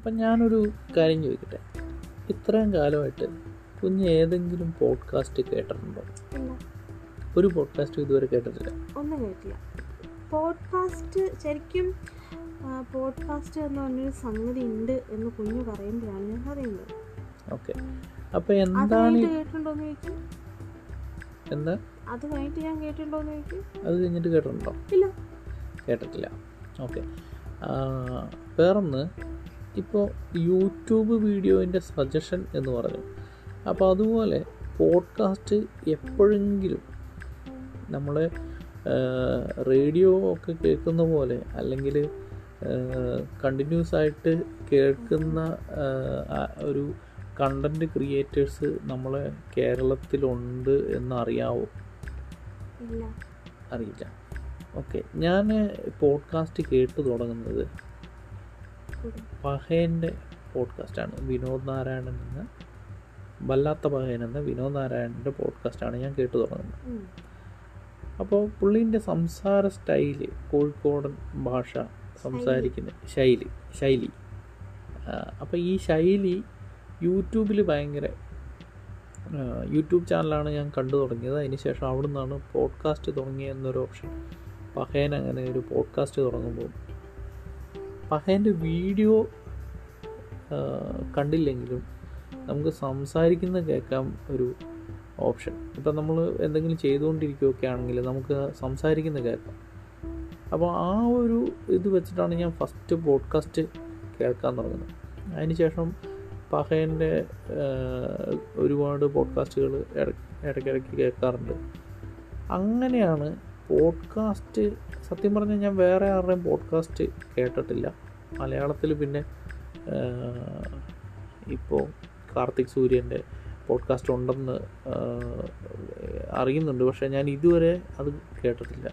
അപ്പം ഞാനൊരു കാര്യം ചോദിക്കട്ടെ? ഇത്രയും കാലമായിട്ട് കുഞ്ഞ് ഏതെങ്കിലും പോഡ്കാസ്റ്റ് കേട്ടിട്ടുണ്ടോ? ഒരു പോഡ്കാസ്റ്റ് ഇതുവരെ കേട്ടിട്ടില്ല. ഒന്നും കേട്ടില്ല. പോഡ്കാസ്റ്റ് ശരിക്കും പോഡ്കാസ്റ്റ് എന്ന് പറഞ്ഞൊരു സംഗതി ഉണ്ട് എന്ന് കുഞ്ഞ് പറയുമ്പോഴാണ് ഞാൻ അറിയുന്നത് ഓക്കെ അപ്പോൾ എന്താണ് കേട്ടിട്ടുണ്ടോന്ന് ചോദിക്കും. എന്താ? അത് കഴിഞ്ഞിട്ട് ഞാൻ കേട്ടിട്ടുണ്ടോന്ന് ചോദിക്കും. അത് കഴിഞ്ഞിട്ട് കേട്ടിട്ടുണ്ടോ? ഇല്ല. കേട്ടിട്ടില്ല. ഓക്കെ വേറൊന്ന് ഇപ്പോൾ യൂട്യൂബ് വീഡിയോന്റെ സജഷൻ എന്ന് പറഞ്ഞു അപ്പോൾ അതുപോലെ പോഡ്കാസ്റ്റ് എപ്പോഴെങ്കിലും നമ്മൾ റേഡിയോ ഒക്കെ കേൾക്കുന്ന പോലെ അല്ലെങ്കിൽ കണ്ടിന്യൂസ് ആയിട്ട് കേൾക്കുന്ന ഒരു കണ്ടന്റ് ക്രിയേറ്റേഴ്സ് നമ്മളെ കേരളത്തിലുണ്ട് എന്നറിയാവോ അറിയില്ല. ഓക്കെ. ഞാൻ പോഡ്കാസ്റ്റ് കേട്ട് തുടങ്ങുന്നത് കൂടെ. പഹയന്റെ പോഡ്കാസ്റ്റാണ്. വിനോദ് നാരായണൻ എന്ന വല്ലാത്ത പഹയൻ എന്ന വിനോദ് നാരായണന്റെ പോഡ്കാസ്റ്റാണ് ഞാൻ കേട്ടു തുടങ്ങുന്നത്. അപ്പോൾ പുള്ളീന്റെ സംസാര സ്റ്റൈൽ കോഴിക്കോടൻ ഭാഷ സംസാരിക്കുന്ന ശൈലി. ശൈലി അപ്പോൾ ഈ ശൈലി യൂട്യൂബിൽ ഭയങ്കര യൂട്യൂബ് ചാനലാണ് ഞാൻ കണ്ടു തുടങ്ങിയത്. അതിന് ശേഷം അവിടെ നിന്നാണ് പോഡ്കാസ്റ്റ് തുടങ്ങിയ എന്നൊരു ഓപ്ഷൻ. പഹയൻ അങ്ങനെ ഒരു പോഡ്കാസ്റ്റ് തുടങ്ങുമ്പോൾ പഹയന്റെ വീഡിയോ കണ്ടില്ലെങ്കിലും നമുക്ക് സംസാരിക്കുന്ന കേൾക്കാം ഒരു ഓപ്ഷൻ. ഇപ്പം നമ്മൾ എന്തെങ്കിലും ചെയ്തുകൊണ്ടിരിക്കുകയൊക്കെ ആണെങ്കിൽ നമുക്ക് സംസാരിക്കുന്ന കേൾക്കാം. അപ്പോൾ ആ ഒരു ഇത് വെച്ചിട്ടാണ് ഞാൻ ഫസ്റ്റ് പോഡ്കാസ്റ്റ് കേൾക്കാൻ തുടങ്ങുന്നത്. അതിനുശേഷം പഹയന്റെ ഒരുപാട് പോഡ്കാസ്റ്റുകൾ ഇടയ്ക്കിടയ്ക്ക് കേൾക്കാറുണ്ട്. അങ്ങനെയാണ് പോഡ്കാസ്റ്റ് സത്യം പറഞ്ഞാൽ ഞാൻ വേറെ ആരുടെയും പോഡ്കാസ്റ്റ് കേട്ടിട്ടില്ല. മലയാളത്തിൽ പിന്നെ ഇപ്പോൾ കാർത്തിക് സൂര്യന്റെ പോഡ്കാസ്റ്റ് ഉണ്ടെന്ന് അറിയുന്നുണ്ട്. പക്ഷേ ഞാൻ ഇതുവരെ അത് കേട്ടിട്ടില്ല.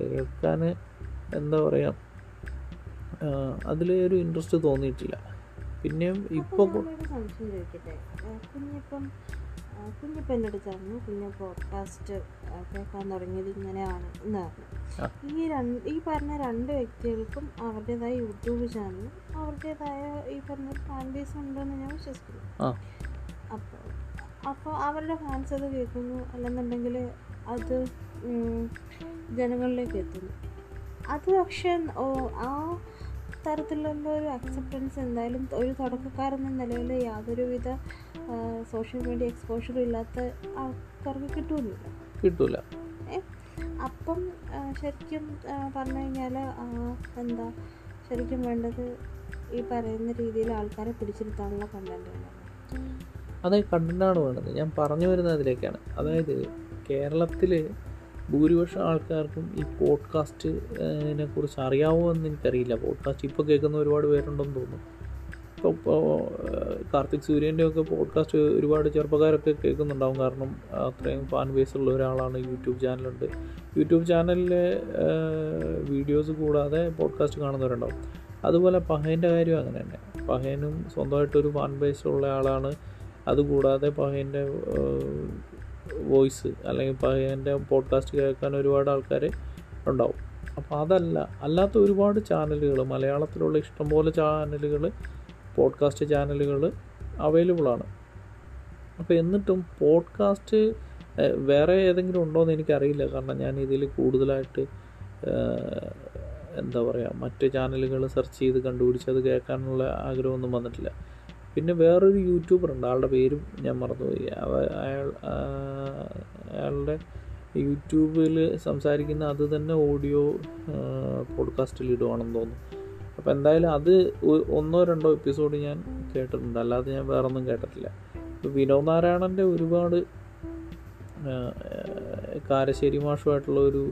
കേൾക്കാൻ എന്താ പറയുക അതിൽ ഒരു ഇൻട്രസ്റ്റ് തോന്നിയിട്ടില്ല. പിന്നെയും ഇപ്പോൾ കുഞ്ഞിപ്പം എന്നോട് പറഞ്ഞു കുഞ്ഞ് പോഡ്കാസ്റ്റ് കേൾക്കാൻ തുടങ്ങിയത് ഇങ്ങനെയാണ് എന്ന് പറഞ്ഞു. ഈ രണ്ട് ഈ പറഞ്ഞ രണ്ട് വ്യക്തികൾക്കും അവരുടേതായ യൂട്യൂബ് ചാനലും അവരുടേതായ ഈ പറഞ്ഞ ഫാൻ ബേസ് ഉണ്ടെന്ന് ഞാൻ വിശ്വസിക്കുന്നു. അപ്പോൾ അപ്പോൾ അവരുടെ ഫാൻസ് അത് കേൾക്കുന്നു. അല്ലെന്നുണ്ടെങ്കിൽ അത് ജനങ്ങളിലേക്ക് എത്തുന്നു. അത് പക്ഷേ ഓ, ആ തരത്തിലുള്ള ഒരു അക്സെപ്റ്റൻസ് എന്തായാലും ഒരു തുടക്കക്കാരെന്ന നിലയിൽ യാതൊരുവിധ സോഷ്യൽ മീഡിയ എക്സ്പോഷർ ഇല്ലാത്ത ആൾക്കാർക്ക് കിട്ടുമല്ലോ കിട്ടൂല. അപ്പം ശരിക്കും പറഞ്ഞു കഴിഞ്ഞാൽ എന്താ ശരിക്കും വേണ്ടത് ഈ പറയുന്ന രീതിയിൽ ആൾക്കാരെ പിടിച്ചിരുത്താനുള്ള കണ്ടന്റ് അതെ അതേ കണ്ടന്റാണ് വേണ്ടത്. ഞാൻ പറഞ്ഞു വരുന്നത് അതിലേക്കാണ്. അതായത് കേരളത്തിൽ ഭൂരിപക്ഷം ആൾക്കാർക്കും ഈ പോഡ്കാസ്റ്റിനെ കുറിച്ച് അറിയാവോ എന്ന് എനിക്കറിയില്ല. പോഡ്കാസ്റ്റ് ഇപ്പോൾ കേൾക്കുന്ന ഒരുപാട് പേരുണ്ടെന്ന് തോന്നുന്നു. ഇപ്പോൾ കാർത്തിക് സൂര്യന്റെ ഒക്കെ പോഡ്കാസ്റ്റ് ഒരുപാട് ചെറുപ്പക്കാരൊക്കെ കേൾക്കുന്നുണ്ടാവും. കാരണം അത്രയും ഫാൻ ബേസ് ഉള്ള ഒരാളാണ് യൂട്യൂബ് ചാനലുണ്ട് യൂട്യൂബ് ചാനലിലെ വീഡിയോസ് കൂടാതെ പോഡ്കാസ്റ്റ് കാണുന്നവരുണ്ടാവും. അതുപോലെ പഹേന്റെ കാര്യം അങ്ങനെ തന്നെ. പഹേനും സ്വന്തമായിട്ടൊരു ഫാൻ ബേസ് ഉള്ള ആളാണ്. അതുകൂടാതെ പഹേന്റെ വോയിസ് അല്ലെങ്കിൽ പഹേന്റെ പോഡ്കാസ്റ്റ് കേൾക്കാൻ ഒരുപാട് ആൾക്കാർ ഉണ്ടാവും. അപ്പോൾ അതല്ല അല്ലാത്ത ഒരുപാട് ചാനലുകൾ മലയാളത്തിലുള്ള ഇഷ്ടംപോലെ ചാനലുകൾ പോഡ്കാസ്റ്റ് ചാനലുകൾ അവൈലബിൾ ആണ് അപ്പോൾ എന്നിട്ടും പോഡ്കാസ്റ്റ് വേറെ ഏതെങ്കിലും ഉണ്ടോ എന്ന് എനിക്കറിയില്ല. കാരണം ഞാൻ ഇതിൽ കൂടുതലായിട്ട് എന്താ പറയുക മറ്റ് ചാനലുകൾ സെർച്ച് ചെയ്ത് കണ്ടുപിടിച്ച് അത് കേൾക്കാനുള്ള ആഗ്രഹമൊന്നും വന്നിട്ടില്ല. പിന്നെ വേറൊരു യൂട്യൂബർ ഉണ്ട്. ആളുടെ പേരും ഞാൻ മറന്നുപോയി. അയാൾ അയാളുടെ യൂട്യൂബിൽ സംസാരിക്കുന്ന അത് തന്നെ ഓഡിയോ പോഡ്കാസ്റ്റിൽ ഇടുവാണെന്ന് തോന്നുന്നു. അപ്പോൾ എന്തായാലും അത് ഒന്നോ രണ്ടോ എപ്പിസോഡ് ഞാൻ കേട്ടിട്ടുണ്ട്. അല്ലാതെ ഞാൻ വേറെ ഒന്നും കേട്ടിട്ടില്ല വിനോദ് നാരായണന്റെ ഒരുപാട് കാരശ്ശേരി മാഷുമായിട്ടുള്ള ഒരു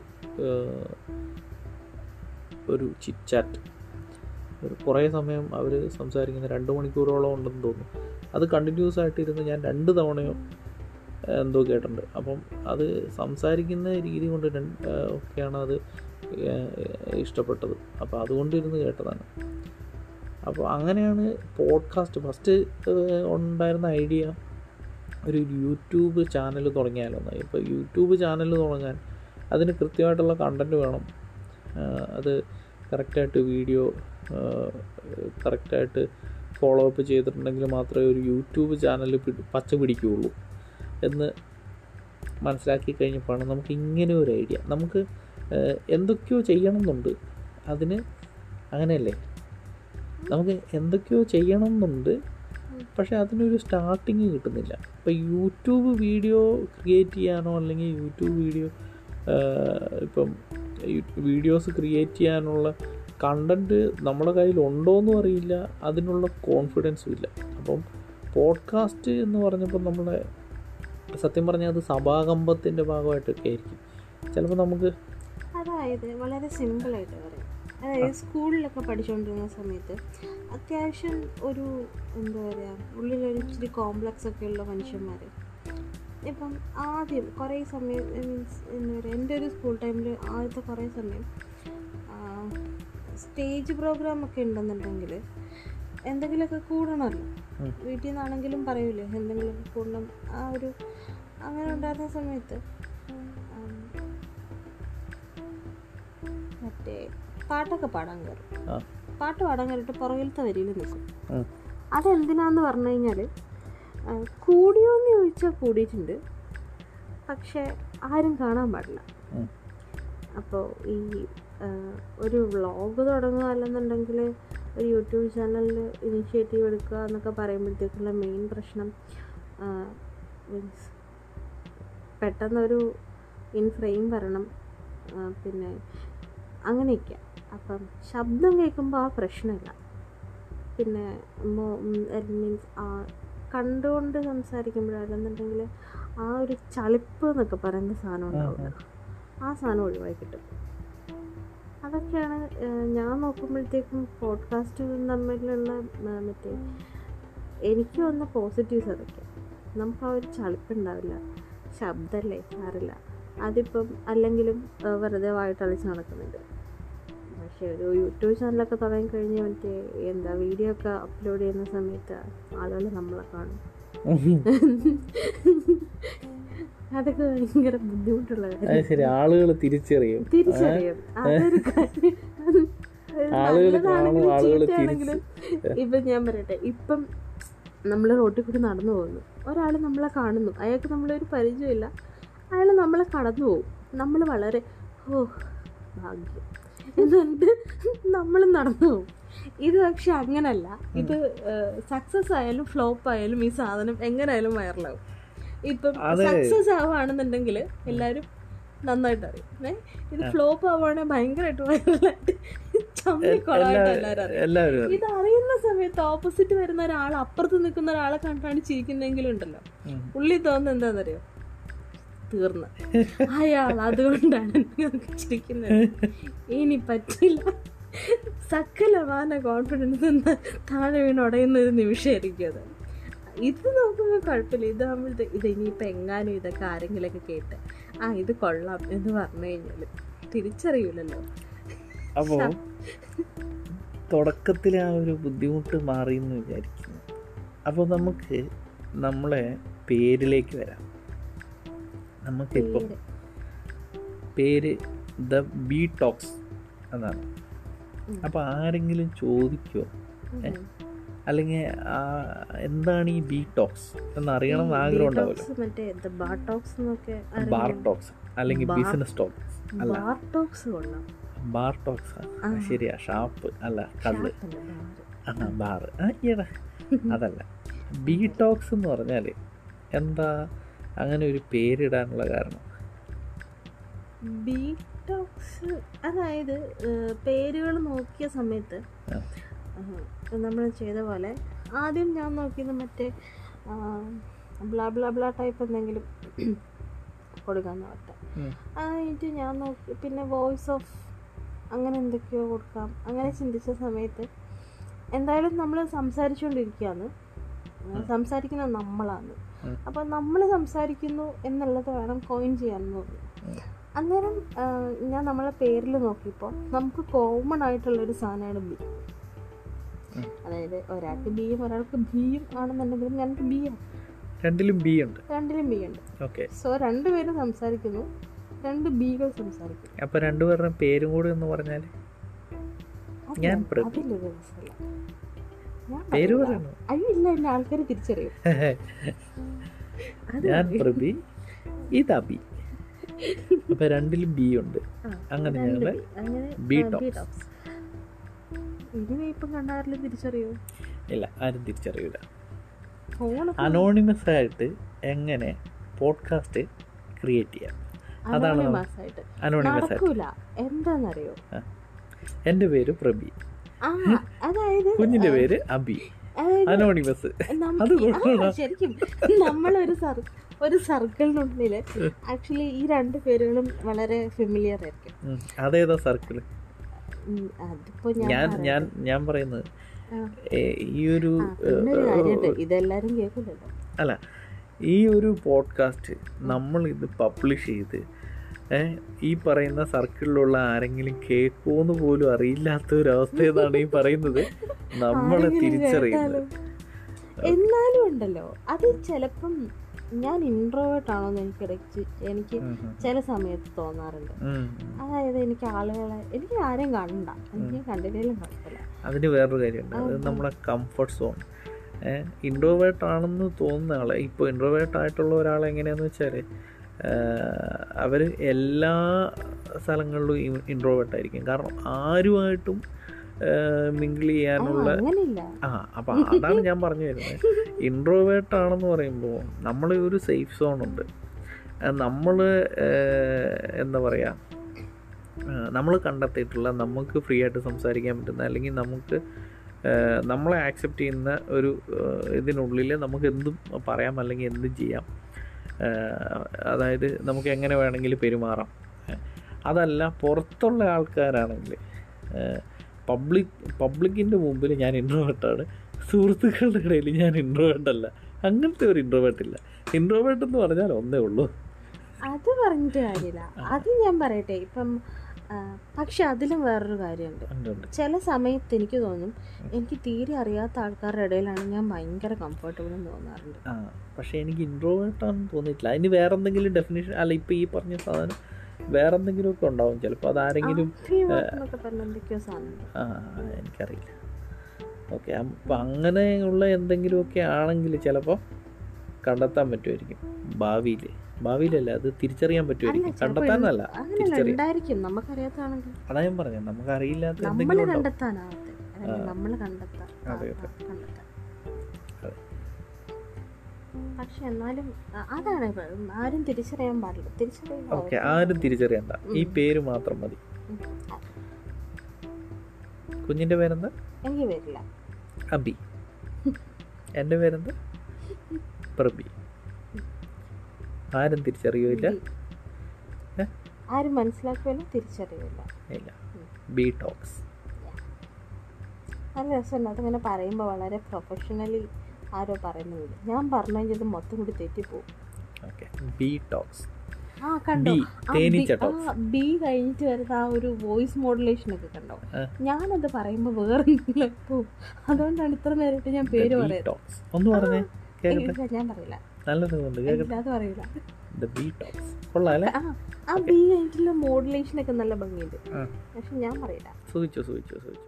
ഒരു ചിറ്റാറ്റ് കുറേ സമയം അവർ സംസാരിക്കുന്ന രണ്ട് മണിക്കൂറോളം ഉണ്ടെന്ന് തോന്നുന്നു. അത് കണ്ടിന്യൂസ് ആയിട്ട് ഇരുന്ന് ഞാൻ രണ്ട് തവണയോ എന്തോ കേട്ടിട്ടുണ്ട്. അപ്പം അത് സംസാരിക്കുന്ന രീതി കൊണ്ട് ഒക്കെയാണ് അത് ഇഷ്ടപ്പെട്ടത്. അപ്പോൾ അതുകൊണ്ടിരുന്ന് കേട്ടതാണ്. അപ്പോൾ അങ്ങനെയാണ് പോഡ്കാസ്റ്റ് ഫസ്റ്റ് ഉണ്ടായിരുന്ന ഐഡിയ ഒരു യൂട്യൂബ് ചാനൽ തുടങ്ങിയാലൊന്ന് ഇപ്പോൾ യൂട്യൂബ് ചാനൽ തുടങ്ങാൻ അതിന് കൃത്യമായിട്ടുള്ള കണ്ടന്റ് വേണം. അത് കറക്റ്റായിട്ട് വീഡിയോ കറക്റ്റായിട്ട് ഫോളോ അപ്പ് ചെയ്തിട്ടുണ്ടെങ്കിൽ മാത്രമേ ഒരു യൂട്യൂബ് ചാനൽ പച്ച പിടിക്കുകയുള്ളൂ എന്ന് മനസ്സിലാക്കി കഴിഞ്ഞപ്പോഴാണ് നമുക്ക് ഇങ്ങനെ ഒരു ഐഡിയ നമുക്ക് എന്തൊക്കെയോ ചെയ്യണമെന്നുണ്ട്. അതിന് അങ്ങനെയല്ലേ? നമുക്ക് എന്തൊക്കെയോ ചെയ്യണമെന്നുണ്ട് പക്ഷെ അതിനൊരു സ്റ്റാർട്ടിങ് കിട്ടുന്നില്ല. ഇപ്പോൾ യൂട്യൂബ് വീഡിയോ ക്രിയേറ്റ് ചെയ്യാനോ അല്ലെങ്കിൽ യൂട്യൂബ് വീഡിയോ ഇപ്പം വീഡിയോസ് ക്രിയേറ്റ് ചെയ്യാനുള്ള കണ്ടന്റ് നമ്മുടെ കയ്യിൽ ഉണ്ടോയെന്നും അറിയില്ല അതിനുള്ള കോൺഫിഡൻസും ഇല്ല. അപ്പം പോഡ്കാസ്റ്റ് എന്ന് പറഞ്ഞപ്പോൾ നമ്മളെ സത്യം പറഞ്ഞാൽ അത് സഭാകമ്പത്തിന്റെ ഭാഗമായിട്ടൊക്കെ ആയിരിക്കും. ചിലപ്പോൾ നമുക്ക് അതായത് വളരെ സിമ്പിളായിട്ട് പറയാം. അതായത് സ്കൂളിലൊക്കെ പഠിച്ചുകൊണ്ടിരുന്ന സമയത്ത് അത്യാവശ്യം ഒരു എന്താ പറയുക ഉള്ളിലൊരു ഇച്ചിരി കോംപ്ലക്സ് ഒക്കെ ഉള്ള മനുഷ്യന്മാർ ഇപ്പം ആദ്യം കുറേ സമയം മീൻസ് എന്താ പറയുക എന്റെ ഒരു സ്കൂൾ ടൈമിൽ ആദ്യത്തെ കുറേ സമയം സ്റ്റേജ് പ്രോഗ്രാം ഒക്കെ ഉണ്ടെന്നുണ്ടെങ്കിൽ എന്തെങ്കിലുമൊക്കെ കൂടണമല്ലോ. വീട്ടിൽ നിന്നാണെങ്കിലും പറയൂലേ എന്തെങ്കിലുമൊക്കെ കൂടണം. ആ ഒരു അങ്ങനെ ഉണ്ടായിരുന്ന സമയത്ത് മറ്റേ പാട്ടൊക്കെ പാടാൻ കയറും പാട്ട് പാടാൻ കയറിയിട്ട് പുറകിലത്തെ വരിയിൽ നിൽക്കും. അതെന്തിനാന്ന് പറഞ്ഞു കഴിഞ്ഞാൽ കൂടിയോന്ന് ചോദിച്ചാൽ കൂടിയിട്ടുണ്ട്. പക്ഷേ ആരും കാണാൻ പാടില്ല. അപ്പോൾ ഈ ഒരു വ്ളോഗ് തുടങ്ങുക അല്ലെന്നുണ്ടെങ്കിൽ ഒരു യൂട്യൂബ് ചാനലിൽ ഇനിഷ്യേറ്റീവ് എടുക്കുക എന്നൊക്കെ പറയുമ്പോഴത്തേക്കുള്ള മെയിൻ പ്രശ്നം മീൻസ് പെട്ടെന്നൊരു ഇൻ ഫ്രെയിം വരണം. പിന്നെ അങ്ങനെയൊക്കെ. അപ്പം ശബ്ദം കേൾക്കുമ്പോൾ ആ പ്രശ്നമില്ല. പിന്നെ മീൻസ് ആ കണ്ടുകൊണ്ട് സംസാരിക്കുമ്പോഴല്ലെന്നുണ്ടെങ്കിൽ ആ ഒരു ചളിപ്പ് എന്നൊക്കെ പറയുന്ന സാധനം ഉണ്ടാവില്ല ആ. സാധനം ഒഴിവായി കിട്ടും. അതൊക്കെയാണ് ഞാൻ നോക്കുമ്പോഴത്തേക്കും പോഡ്കാസ്റ്റും തമ്മിലുള്ള മറ്റേ എനിക്ക് വന്ന പോസിറ്റീവ്സ് അതൊക്കെ. നമുക്ക് ആ ഒരു ചളിപ്പുണ്ടാവില്ല ശബ്ദമല്ലേ സാറില്ല അതിപ്പം അല്ലെങ്കിലും വെറുതെ വായിട്ടളിച്ച് നടക്കുന്നുണ്ട്. പക്ഷേ ഒരു യൂട്യൂബ് ചാനലൊക്കെ തുടങ്ങി കഴിഞ്ഞാൽ മറ്റേ എന്താ വീഡിയോ ഒക്കെ അപ്ലോഡ് ചെയ്യുന്ന സമയത്ത് ആളുകൾ നമ്മളെ കാണും. അതൊക്കെ ഭയങ്കര ബുദ്ധിമുട്ടുള്ള കാര്യം. ശരി ആളുകൾ തിരിച്ചറിയും. തിരിച്ചറിയും. അതൊരു നല്ലതാണെങ്കിലും ഇപ്പം ഞാൻ പറയട്ടെ ഇപ്പം നമ്മൾ റോട്ടിൽ കൂടി നടന്നു പോകുന്നു. ഒരാൾ നമ്മളെ കാണുന്നു. അയാൾക്ക് നമ്മളൊരു പരിചയമില്ല. അയാൾ നമ്മളെ കടന്നു പോകും നമ്മൾ വളരെ ഓ ഭാഗ്യം. എന്നിട്ട് നമ്മൾ നടന്നു പോകും ഇത് പക്ഷെ അങ്ങനല്ല. ഇത് സക്സസ് ആയാലും ഫ്ലോപ്പ് ആയാലും ഈ സാധനം എങ്ങനെയായാലും വൈറലാവും ഇപ്പം സക്സസ് ആവുകയാണെന്നുണ്ടെങ്കിൽ എല്ലാവരും നന്നായിട്ട് അറിയും. ഇത് ഫ്ലോപ്പ് ആവുകയാണെങ്കിൽ ഭയങ്കരമായിട്ട് വൈറലായിട്ട് എല്ലാവരും. ഇത് അറിയുന്ന സമയത്ത് ഓപ്പോസിറ്റ് വരുന്ന ഒരാൾ അപ്പുറത്ത് നിൽക്കുന്ന ഒരാളെ കണ്ടാണ് ചിരിക്കുന്നെങ്കിലും ഉണ്ടല്ലോ. ഉം. ഉള്ളി തോന്നുന്നത് എന്താണെന്നറിയോ? തീർന്ന്. അയാൾ അതുകൊണ്ടാണ് ചിരിക്കുന്നത്. ഇനി പറ്റില്ല. സകലമാന കോൺഫിഡൻസ് താഴെ വീണ് ഉടയുന്ന ഒരു നിമിഷമായിരിക്കും അത്. ഇത് നോക്കുമ്പോൾ കുഴപ്പമില്ല. ഇതാകുമ്പോഴത്തെ ഇത് ഇനിയിപ്പോൾ എങ്ങാനും ഇതൊക്കെ ആരെങ്കിലൊക്കെ കേട്ട് ആ ഇത് കൊള്ളാം എന്ന് പറഞ്ഞു കഴിഞ്ഞാൽ തിരിച്ചറിയൂലല്ലോ. അപ്പോൾ തുടക്കത്തിൽ ആ ഒരു ബുദ്ധിമുട്ട് മാറിയെന്ന് വിചാരിക്കുന്നു. അപ്പോൾ നമുക്ക് നമ്മളെ പേരിലേക്ക് വരാം. നമുക്കിപ്പം പേര്. ദ ബി ടോക്സ് എന്നാണ്. അപ്പോൾ ആരെങ്കിലും ചോദിക്കുമോ ഏ? അല്ലെങ്കിൽ എന്താണ് ഈ ബി ടോക്സ് എന്നറിയണം എന്ന് ഈ ആഗ്രഹം ഉണ്ടാവില്ല ബാർ ടോക്സ് അല്ലെങ്കിൽ ബിസിനസ് ടോക്സ് അല്ല. Bar talks. ശരിയാ. ഷാപ്പ് അല്ല കള്ള്. ആ ബാർ അതല്ല. ബി ടോക്സ് എന്ന് പറഞ്ഞാൽ എന്താ അങ്ങനെ ഒരു പേരിടാനുള്ള കാരണം. ബീറ്റോക്സ് അതായത് പേരുകൾ നോക്കിയ സമയത്ത് നമ്മൾ ചെയ്ത പോലെ ആദ്യം ഞാൻ നോക്കിയത് മറ്റേ ബ്ലാ ബ്ലാ ബ്ലാ ടൈപ്പ് എന്തെങ്കിലും കൊടുക്കാൻ നോക്കട്ടെ അതായിട്ട് ഞാൻ നോക്കി പിന്നെ വോയിസ് ഓഫ് അങ്ങനെ എന്തൊക്കെയോ കൊടുക്കാം. അങ്ങനെ ചിന്തിച്ച സമയത്ത് എന്തായാലും നമ്മൾ സംസാരിച്ചുകൊണ്ടിരിക്കുകയാണ്. സംസാരിക്കുന്ന നമ്മളാണ്. അപ്പോൾ നമ്മൾ സംസാരിക്കുന്നു എന്നുള്ളത് വേണം കോയിൻ ചെയ്യാൻ തോന്നി അന്നേരം ഞാൻ നമ്മളെ പേരിൽ നോക്കിയപ്പോൾ നമുക്ക് കോമൺ ആയിട്ടുള്ളൊരു സാധനമാണ് ബി അതായത് ഒരാൾക്ക് ബിയും ഒരാൾക്ക് ബിയും ആണെന്നുണ്ടെങ്കിലും ഞങ്ങൾക്ക് ബി ആണ് രണ്ടിലും ബി ഉണ്ട്. രണ്ടിലും ബി ഉണ്ട്. ഓക്കെ സോ രണ്ടുപേരും സംസാരിക്കുന്നു രണ്ട് ബികൾ സംസാരിക്കുന്നു. അപ്പോൾ രണ്ടുപേരുടെ പേരും കൂടി എന്ന് പറഞ്ഞാൽ ഞാൻ പേര്. പറയണോ? അയ്യോ ഇല്ല എന്നെ ആൾക്കാർ തിരിച്ചറിയും. ഞാൻ. പ്രബി ഇത് അബി. അപ്പൊ രണ്ടിലും ബി ഉണ്ട്. അങ്ങനെ ഞങ്ങൾ ബി. ഇനി ഇപ്പം കണ്ടാറിലും തിരിച്ചറിയോ? ഇല്ല ആരും തിരിച്ചറിയില്ല അനോണിമസ് ആയിട്ട് എങ്ങനെ പോഡ്കാസ്റ്റ് ക്രിയേറ്റ് ചെയ്യാം? അതാണ് അനോണിമസ് ആയിട്ട്. എന്താന്നറിയോ? എന്റെ പേര് പ്രബി അതായത് കുഞ്ഞിന്റെ പേര് അബി. അനോണിമസ്. ശരിക്കും നമ്മളൊരു സർ ഒരു സർക്കിളിനുള്ളിൽ ആക്ച്വലി ഈ രണ്ട് പേരുകളും വളരെ ഫെമിലിയർ ആയിരിക്കും. അതേതാ അതിപ്പോ ഞാൻ ഞാൻ ഞാൻ പറയുന്നത് ഈ ഒരു ഇതെല്ലാരും കേൾക്കുന്നുണ്ടോ? അല്ല ഈ ഒരു പോഡ്കാസ്റ്റ് നമ്മൾ ഇത് പബ്ലിഷ് ചെയ്ത് ഈ പറയുന്ന സർക്കിളിലുള്ള ആരെങ്കിലും കേൾക്കുമെന്ന് പോലും അറിയില്ലാത്ത ഒരു അവസ്ഥ എന്നാണ് ഈ പറയുന്നത്? നമ്മളെ തിരിച്ചറിയുന്നത്. എന്നാലും ഉണ്ടല്ലോ. അത് ചിലപ്പം ഞാൻ ഇൻട്രോവേർട്ട് ആണോന്ന് എനിക്ക് ഇടയ്ക്ക് എനിക്ക്. ചില സമയത്ത് തോന്നാറുണ്ട്. അതായത് എനിക്ക് ആളുകളെ എനിക്ക് ആരെയും കണ്ട എനിക്ക് കണ്ടില്ലെങ്കിലും കുഴപ്പമില്ല. അതിന് വേറൊരു കാര്യമുണ്ട്. അത് നമ്മുടെ കംഫർട്ട് സോൺ ഇൻട്രോവേർട്ട് ആണെന്ന് തോന്നുന്ന ആളെ ഇപ്പോൾ ഇൻട്രോവേർട്ട് ആയിട്ടുള്ള ഒരാൾ എങ്ങനെയാന്ന് വെച്ചാൽ അവർ എല്ലാ സ്ഥലങ്ങളിലും ഇൻട്രോവേർട്ടായിരിക്കും കാരണം ആരുമായിട്ടും മിങ്കിൾ ചെയ്യാനുള്ള ആ അപ്പം അതാണ് ഞാൻ പറഞ്ഞു വരുന്നത് ഇൻട്രോവേർട്ട് ആണെന്ന് പറയുമ്പോൾ നമ്മൾ ഒരു സേഫ് സോൺ ഉണ്ട്. നമ്മൾ എന്താ പറയുക നമ്മൾ കണ്ടെത്തിയിട്ടുള്ള നമുക്ക് ഫ്രീ ആയിട്ട് സംസാരിക്കാൻ പറ്റുന്ന അല്ലെങ്കിൽ നമുക്ക് നമ്മളെ ആക്സെപ്റ്റ് ചെയ്യുന്ന ഒരു ഇതിനുള്ളിൽ നമുക്ക് എന്തും പറയാം അല്ലെങ്കിൽ എന്തും ചെയ്യാം. അതായത് നമുക്ക് എങ്ങനെ വേണമെങ്കിലും പെരുമാറാം. അതല്ല പുറത്തുള്ള ആൾക്കാരാണെങ്കിൽ പബ്ലിക് പബ്ലിക്കിന്റെ മുമ്പിൽ ഞാൻ ഇൻട്രോവേർട്ടാണ് സുഹൃത്തുക്കളുടെ ഇടയിൽ ഞാൻ ഇൻട്രോവേർട്ടല്ല അങ്ങനത്തെ ഒരു ഇൻട്രോവേർട്ടില്ല ഇൻട്രോവേർട്ട് എന്ന് പറഞ്ഞാൽ ഒന്നേ ഉള്ളൂ. അത് പറഞ്ഞിട്ട് കാര്യമില്ല. അത് ഞാൻ പറയട്ടെ. ഇപ്പം പക്ഷെ അതിലും വേറൊരു കാര്യമുണ്ട്. ചില സമയത്ത് എനിക്ക് തോന്നും എനിക്ക് തീരെ അറിയാത്ത ആൾക്കാരുടെ ഇടയിലാണ് ഞാൻ ഭയങ്കര കംഫർട്ടബിൾ എന്ന് തോന്നാറുണ്ട്. പക്ഷെ എനിക്ക് ഇൻട്രോവേർട്ട് ആണെന്ന് തോന്നിയിട്ടില്ല. അതിന് വേറെ എന്തെങ്കിലും ഡെഫിനേഷൻ അല്ല ഇപ്പൊ ഈ പറഞ്ഞ സാധനം വേറെ എന്തെങ്കിലും ഒക്കെ ഉണ്ടാവും ചിലപ്പോൾ അതാരെങ്കിലും എനിക്കറിയില്ല. ഓക്കെ അപ്പം അങ്ങനെയുള്ള എന്തെങ്കിലുമൊക്കെ ആണെങ്കിൽ ചിലപ്പോൾ കണ്ടെത്താൻ പറ്റുമായിരിക്കും ഭാവിയിൽ ഭാവിയിലല്ല? അത് തിരിച്ചറിയാൻ പറ്റുമായിരിക്കും. കണ്ടെത്താനല്ല നമുക്കറിയാത്താണെങ്കിൽ അതാ ഞാൻ പറഞ്ഞത് നമുക്ക് അറിയില്ലാത്ത എന്തെങ്കിലും കണ്ടെത്താനാവട്ടെ. നമ്മൾ അതെ, അതെ. പക്ഷെ എന്നാലും അതാണ്. ആരും തിരിച്ചറിയാൻ പാടില്ല. തിരിച്ചറിയുമ്പോൾ ഓക്കെ ആരും തിരിച്ചറിയണ്ട ഈ പേര് മാത്രം മതി. കുഞ്ഞിന്റെ പേരെന്താ? എനിക്ക് അബി. എന്റെ പേരെന്താ? പ്രബി ആരും തിരിച്ചറിയൂല. ആരും മനസ്സിലാക്കുമല്ലോ തിരിച്ചറിയില്ല ഇല്ല. B talks. നല്ല രസമുണ്ട് അതങ്ങനെ പറയുമ്പോൾ വളരെ പ്രൊഫഷണലി ആരോ പറയുന്നത് ഞാൻ പറഞ്ഞു കഴിഞ്ഞത് മൊത്തം കൂടി തെറ്റിപ്പോവും. ഓക്കെ. B talks. ആ കണ്ടോ? ബി കഴിഞ്ഞിട്ട് വരുന്ന ആ ഒരു വോയിസ് മോഡുലേഷൻ ഒക്കെ കണ്ടോ. ഞാനത് പറയുമ്പോൾ വേറെ അതുകൊണ്ടാണ് ഇത്ര നേരിട്ട് ഞാൻ പേര് പറഞ്ഞേ. ഞാൻ പറയില്ല. നല്ല സുഖമുണ്ട് ആ ബി ആയിട്ടുള്ള മോഡുലേഷനൊക്കെ നല്ല ഭംഗിയുണ്ട്. പക്ഷെ ഞാൻ പറയില്ല സൂചിച്ചു സൂചിച്ചു സൂചിച്ചു.